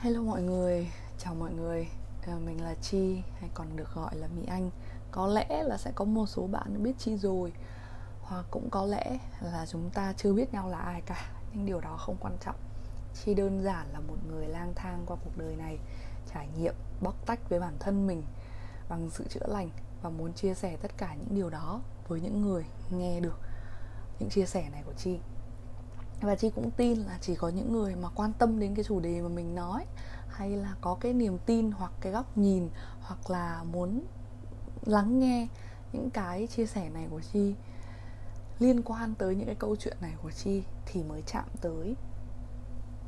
Hello mọi người, chào mọi người. À, Mình là Chi hay còn được gọi là Mỹ Anh. Có lẽ là sẽ có một số bạn biết Chi rồi Hoặc cũng có lẽ là chúng ta chưa biết nhau là ai cả Nhưng điều đó không quan trọng. Chi đơn giản là một người lang thang qua cuộc đời này Trải nghiệm, bóc tách với bản thân mình Bằng sự chữa lành Và muốn chia sẻ tất cả những điều đó với những người nghe được những chia sẻ này của Chi và chị cũng tin là chỉ có những người mà quan tâm đến cái chủ đề mà mình nói, hay là có cái niềm tin hoặc cái góc nhìn hoặc là muốn lắng nghe những cái chia sẻ này của chi. Liên quan tới những cái câu chuyện này của chi thì mới chạm tới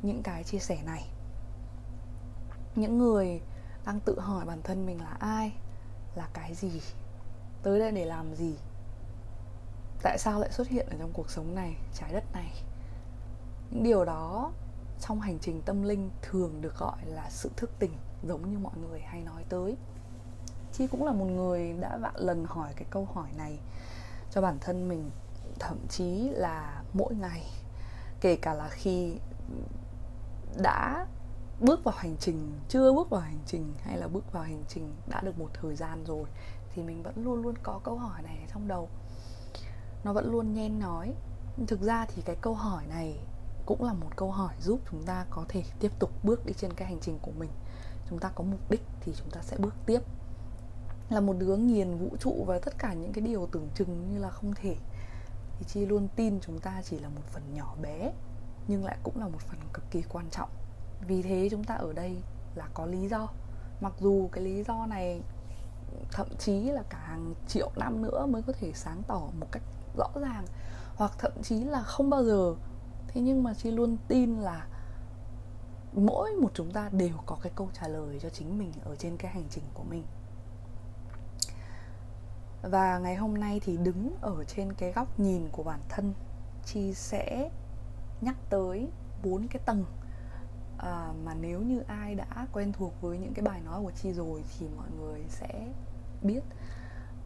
những cái chia sẻ này. Những người đang tự hỏi bản thân mình là ai, là cái gì, tới đây để làm gì, tại sao lại xuất hiện ở trong cuộc sống này, trái đất này điều đó trong hành trình tâm linh thường được gọi là sự thức tỉnh, giống như mọi người hay nói tới. Chi cũng là một người đã vạn lần hỏi cái câu hỏi này cho bản thân mình. Thậm chí là mỗi ngày, kể cả là khi đã bước vào hành trình, chưa bước vào hành trình hay là bước vào hành trình đã được một thời gian rồi, thì mình vẫn luôn luôn có câu hỏi này trong đầu. Nó vẫn luôn nhen nói. Thực ra thì cái câu hỏi này cũng là một câu hỏi giúp chúng ta có thể tiếp tục bước đi trên cái hành trình của mình. Chúng ta có mục đích thì chúng ta sẽ bước tiếp. Là một đứa nghiền vũ trụ và tất cả những cái điều tưởng chừng như là không thể. Thì chi luôn tin chúng ta chỉ là một phần nhỏ bé, nhưng lại cũng là một phần cực kỳ quan trọng. Vì thế chúng ta ở đây là có lý do. Mặc dù cái lý do này, thậm chí là cả hàng triệu năm nữa mới có thể sáng tỏ một cách rõ ràng, hoặc thậm chí là không bao giờ thế nhưng mà chi luôn tin là mỗi một chúng ta đều có cái câu trả lời cho chính mình ở trên cái hành trình của mình. Và ngày hôm nay thì đứng ở trên cái góc nhìn của bản thân chi sẽ nhắc tới bốn cái tầng à, mà nếu như ai đã quen thuộc với những cái bài nói của chi rồi thì mọi người sẽ biết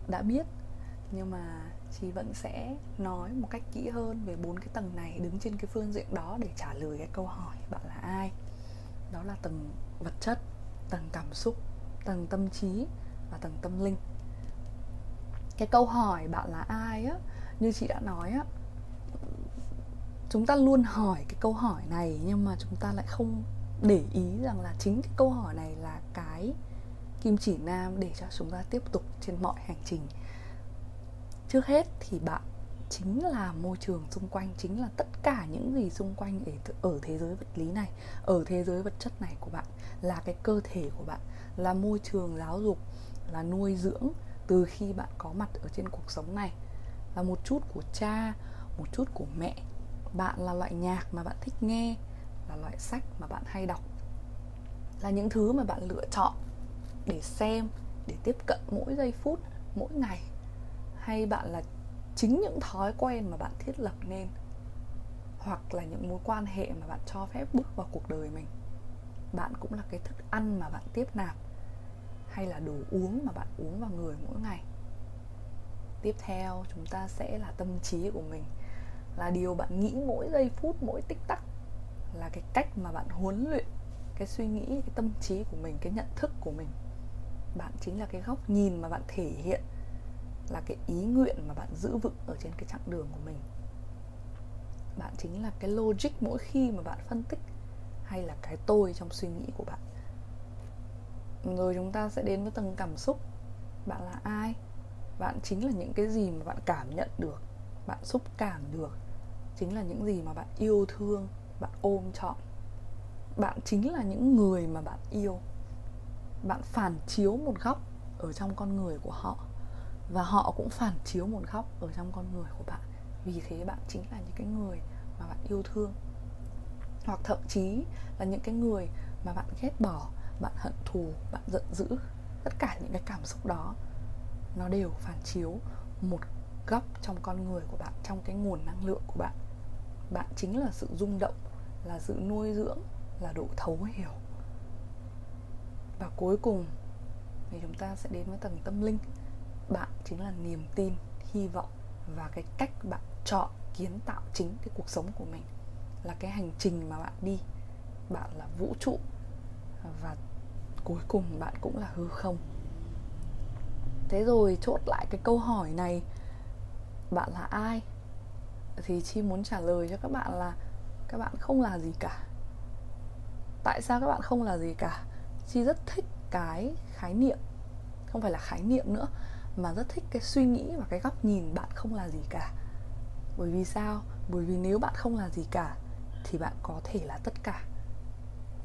đã biết nhưng mà chị vẫn sẽ nói một cách kỹ hơn về bốn cái tầng này, đứng trên cái phương diện đó để trả lời cái câu hỏi bạn là ai. Đó là tầng vật chất, tầng cảm xúc, tầng tâm trí và tầng tâm linh. Cái câu hỏi bạn là ai á, như chị đã nói á, chúng ta luôn hỏi cái câu hỏi này nhưng mà chúng ta lại không để ý rằng là chính cái câu hỏi này là cái kim chỉ nam để cho chúng ta tiếp tục trên mọi hành trình trước hết thì bạn chính là môi trường xung quanh, chính là tất cả những gì xung quanh ở thế giới vật lý này, ở thế giới vật chất này của bạn, là cái cơ thể của bạn, là môi trường giáo dục, là nuôi dưỡng từ khi bạn có mặt ở trên cuộc sống này. Là một chút của cha, một chút của mẹ. Bạn là loại nhạc mà bạn thích nghe, là loại sách mà bạn hay đọc. Là những thứ mà bạn lựa chọn để xem, để tiếp cận mỗi giây phút, mỗi ngày hay bạn là chính những thói quen mà bạn thiết lập nên, hoặc là những mối quan hệ mà bạn cho phép bước vào cuộc đời mình? Bạn cũng là cái thức ăn mà bạn tiếp nạp, hay là đồ uống mà bạn uống vào người mỗi ngày? Tiếp theo, chúng ta sẽ là tâm trí của mình, là điều bạn nghĩ mỗi giây phút, mỗi tích tắc, là cái cách mà bạn huấn luyện cái suy nghĩ, cái tâm trí của mình, cái nhận thức của mình. Bạn chính là cái góc nhìn mà bạn thể hiện là cái ý nguyện mà bạn giữ vững ở trên cái chặng đường của mình. Bạn chính là cái logic mỗi khi mà bạn phân tích hay là cái tôi trong suy nghĩ của bạn. Rồi chúng ta sẽ đến với tầng cảm xúc. Bạn là ai? Bạn chính là những cái gì mà bạn cảm nhận được, bạn xúc cảm được. Chính là những gì mà bạn yêu thương, bạn ôm trọn. Bạn chính là những người mà bạn yêu. Bạn phản chiếu một góc ở trong con người của họ và họ cũng phản chiếu một góc ở trong con người của bạn. Vì thế bạn chính là những cái người mà bạn yêu thương. Hoặc thậm chí là những cái người mà bạn ghét bỏ, bạn hận thù, bạn giận dữ. Tất cả những cái cảm xúc đó, nó đều phản chiếu một góc trong con người của bạn, trong cái nguồn năng lượng của bạn. Bạn chính là sự rung động, là sự nuôi dưỡng, là độ thấu hiểu. Và cuối cùng thì chúng ta sẽ đến với tầng tâm linh bạn chính là niềm tin, hy vọng và cái cách bạn chọn, kiến tạo chính cái cuộc sống của mình là cái hành trình mà bạn đi. Bạn là vũ trụ và cuối cùng bạn cũng là hư không. Thế rồi chốt lại cái câu hỏi này, bạn là ai? Thì chi muốn trả lời cho các bạn là các bạn không là gì cả. Tại sao các bạn không là gì cả? Chi rất thích cái khái niệm, không phải là khái niệm nữa mà rất thích cái suy nghĩ và cái góc nhìn bạn không là gì cả. Bởi vì sao? Bởi vì nếu bạn không là gì cả, thì bạn có thể là tất cả.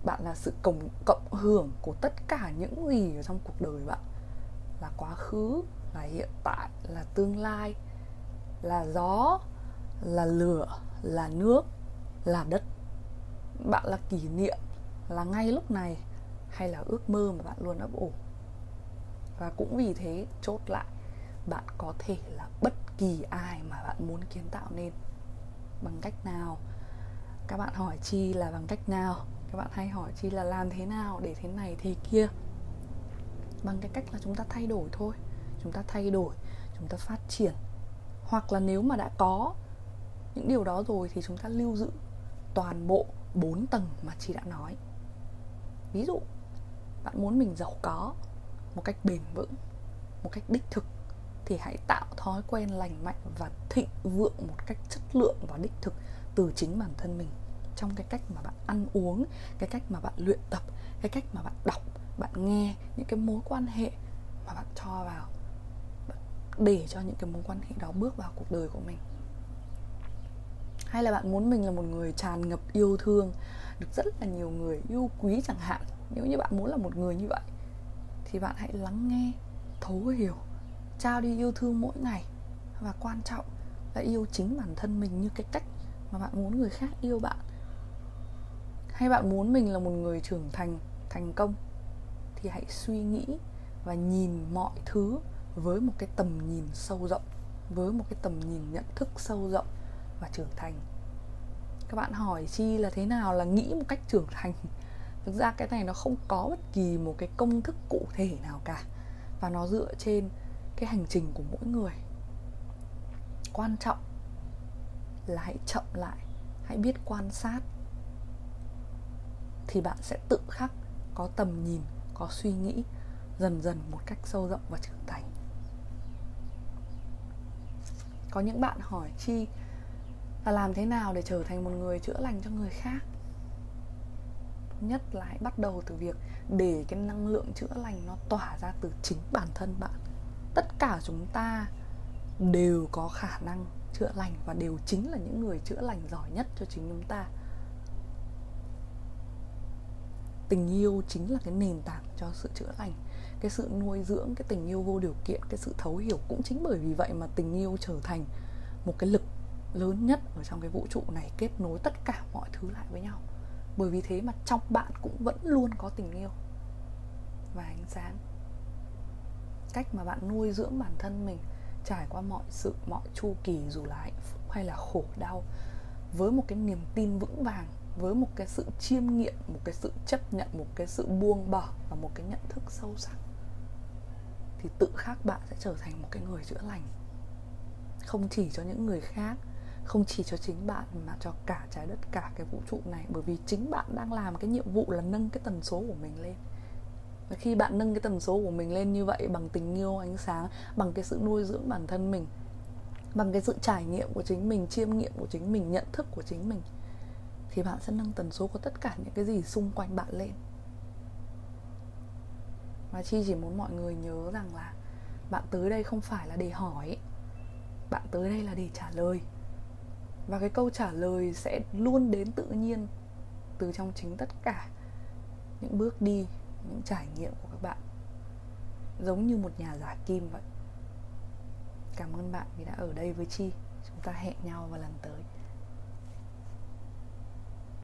Bạn là sự cộng cộng hưởng của tất cả những gì ở trong cuộc đời bạn. Là quá khứ, là hiện tại, là tương lai, là gió, là lửa, là nước, là đất. Bạn là kỷ niệm, là ngay lúc này, hay là ước mơ mà bạn luôn ấp ủ? Và cũng vì thế, chốt lại, bạn có thể là bất kỳ ai mà bạn muốn kiến tạo nên. Bằng cách nào? Các bạn hỏi chi là bằng cách nào? Các bạn hay hỏi chi là làm thế nào để thế này thế kia? Bằng cái cách là chúng ta thay đổi thôi. Chúng ta thay đổi, chúng ta phát triển. Hoặc là nếu mà đã có những điều đó rồi thì chúng ta lưu giữ toàn bộ bốn tầng mà chị đã nói. Ví dụ, bạn muốn mình giàu có một cách bền vững, một cách đích thực, thì hãy tạo thói quen lành mạnh và thịnh vượng một cách chất lượng và đích thực từ chính bản thân mình. Trong cái cách mà bạn ăn uống, cái cách mà bạn luyện tập, cái cách mà bạn đọc, bạn nghe những cái mối quan hệ mà bạn cho vào để cho những cái mối quan hệ đó bước vào cuộc đời của mình. Hay là bạn muốn mình là một người tràn ngập yêu thương, được rất là nhiều người yêu quý chẳng hạn. Nếu như bạn muốn là một người như vậy thì bạn hãy lắng nghe, thấu hiểu, trao đi yêu thương mỗi ngày. Và quan trọng là yêu chính bản thân mình như cái cách mà bạn muốn người khác yêu bạn. Hay bạn muốn mình là một người trưởng thành thành công, thì hãy suy nghĩ và nhìn mọi thứ với một cái tầm nhìn sâu rộng, với một cái tầm nhìn nhận thức sâu rộng và trưởng thành. Các bạn hỏi chi là thế nào là nghĩ một cách trưởng thành? Thực ra cái này nó không có bất kỳ một cái công thức cụ thể nào cả. Và nó dựa trên cái hành trình của mỗi người. Quan trọng là hãy chậm lại, hãy biết quan sát. Thì bạn sẽ tự khắc có tầm nhìn, có suy nghĩ dần dần một cách sâu rộng và trưởng thành. Có những bạn hỏi chi là làm thế nào để trở thành một người chữa lành cho người khác? Nhất là hãy bắt đầu từ việc để cái năng lượng chữa lành nó tỏa ra từ chính bản thân bạn. Tất cả chúng ta đều có khả năng chữa lành và đều chính là những người chữa lành giỏi nhất cho chính chúng ta. Tình yêu chính là cái nền tảng cho sự chữa lành. Cái sự nuôi dưỡng, cái tình yêu vô điều kiện, cái sự thấu hiểu cũng chính bởi vì vậy mà tình yêu trở thành một cái lực lớn nhất ở trong cái vũ trụ này, kết nối tất cả mọi thứ lại với nhau bởi vì thế mà trong bạn cũng vẫn luôn có tình yêu và ánh sáng. Cách mà bạn nuôi dưỡng bản thân mình trải qua mọi sự, mọi chu kỳ dù là hạnh phúc hay là khổ đau, với một cái niềm tin vững vàng, với một cái sự chiêm nghiệm, một cái sự chấp nhận, một cái sự buông bỏ và một cái nhận thức sâu sắc, thì tự khắc bạn sẽ trở thành một cái người chữa lành. Không chỉ cho những người khác không chỉ cho chính bạn mà cho cả trái đất, cả cái vũ trụ này. Bởi vì chính bạn đang làm cái nhiệm vụ là nâng cái tần số của mình lên. Và khi bạn nâng cái tần số của mình lên như vậy bằng tình yêu, ánh sáng, bằng cái sự nuôi dưỡng bản thân mình, bằng cái sự trải nghiệm của chính mình, chiêm nghiệm của chính mình, nhận thức của chính mình, thì bạn sẽ nâng tần số của tất cả những cái gì xung quanh bạn lên. Và chi chỉ muốn mọi người nhớ rằng là bạn tới đây không phải là để hỏi, bạn tới đây là để trả lời và cái câu trả lời sẽ luôn đến tự nhiên từ trong chính tất cả những bước đi, những trải nghiệm của các bạn. Giống như một nhà giả kim vậy. Cảm ơn bạn vì đã ở đây với chi. Chúng ta hẹn nhau vào lần tới.